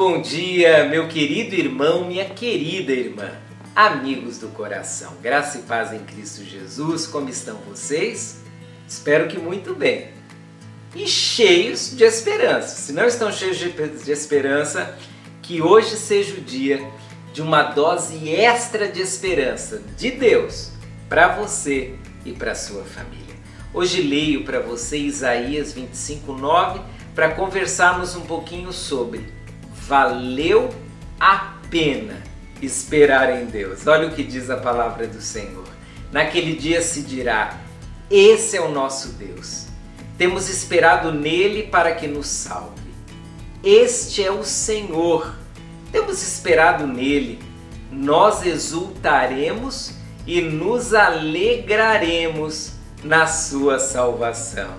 bom dia, meu querido irmão, minha querida irmã, amigos do coração. Graça e paz em Cristo Jesus, como estão vocês? Espero que muito bem. E cheios de esperança. Se não estão cheios de, esperança, que hoje seja o dia de uma dose extra de esperança de Deus para você e para sua família. Hoje leio para você Isaías 25:9 para conversarmos um pouquinho sobre valeu a pena esperar em Deus. Olha o que diz a palavra do Senhor. Naquele dia se dirá: Esse é o nosso Deus. Temos esperado nele para que nos salve. Este é o Senhor. Temos esperado nele. Nós exultaremos e nos alegraremos na sua salvação.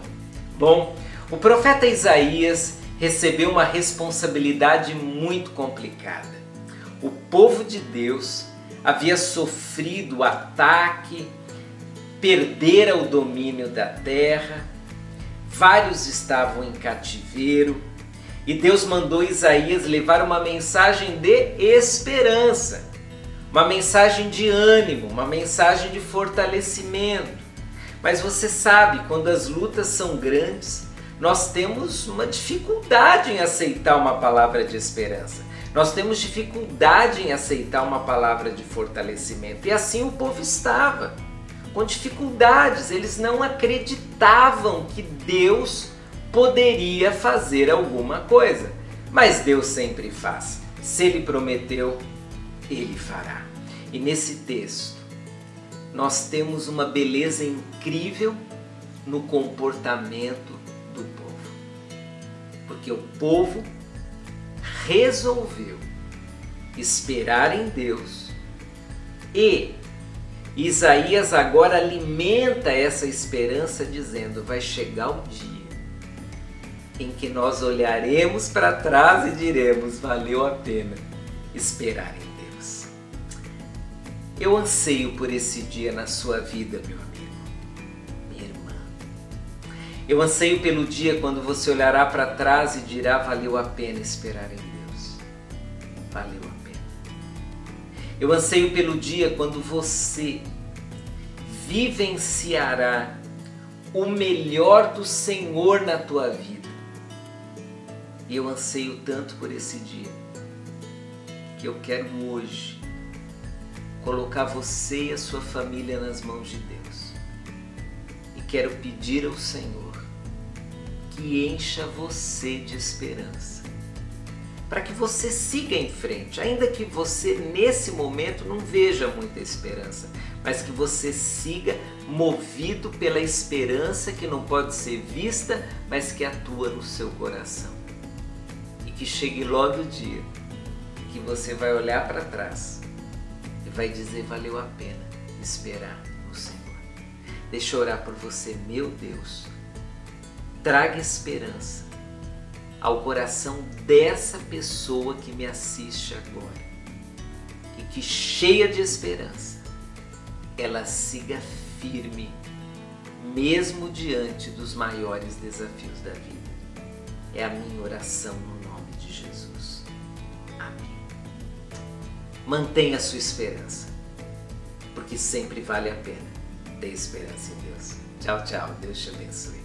Bom, o profeta Isaías recebeu uma responsabilidade muito complicada. O povo de Deus havia sofrido ataque, perdera o domínio da terra, vários estavam em cativeiro e Deus mandou Isaías levar uma mensagem de esperança, uma mensagem de ânimo, uma mensagem de fortalecimento. Mas você sabe, quando as lutas são grandes, nós temos uma dificuldade em aceitar uma palavra de esperança. Nós temos dificuldade em aceitar uma palavra de fortalecimento. E assim o povo estava, com dificuldades. Eles não acreditavam que Deus poderia fazer alguma coisa. Mas Deus sempre faz. Se Ele prometeu, Ele fará. E nesse texto, nós temos uma beleza incrível no comportamento. Porque o povo resolveu esperar em Deus e Isaías agora alimenta essa esperança dizendo: vai chegar o dia em que nós olharemos para trás e diremos: valeu a pena esperar em Deus. Eu anseio por esse dia na sua vida, meu amigo. Eu anseio pelo dia quando você olhará para trás e dirá: valeu a pena esperar em Deus. Valeu a pena. Eu anseio pelo dia quando você vivenciará o melhor do Senhor na tua vida. E eu anseio tanto por esse dia que eu quero hoje colocar você e a sua família nas mãos de Deus. E quero pedir ao Senhor que encha você de esperança. Para que você siga em frente, ainda que você nesse momento não veja muita esperança, mas que você siga movido pela esperança que não pode ser vista, mas que atua no seu coração. E que chegue logo o dia que você vai olhar para trás e vai dizer: valeu a pena esperar no Senhor. Deixa eu orar por você, meu Deus traga esperança ao coração dessa pessoa que me assiste agora. E que, cheia de esperança, ela siga firme, mesmo diante dos maiores desafios da vida. É a minha oração no nome de Jesus. Amém. Mantenha a sua esperança, porque sempre vale a pena ter esperança em Deus. Tchau, tchau. Deus te abençoe.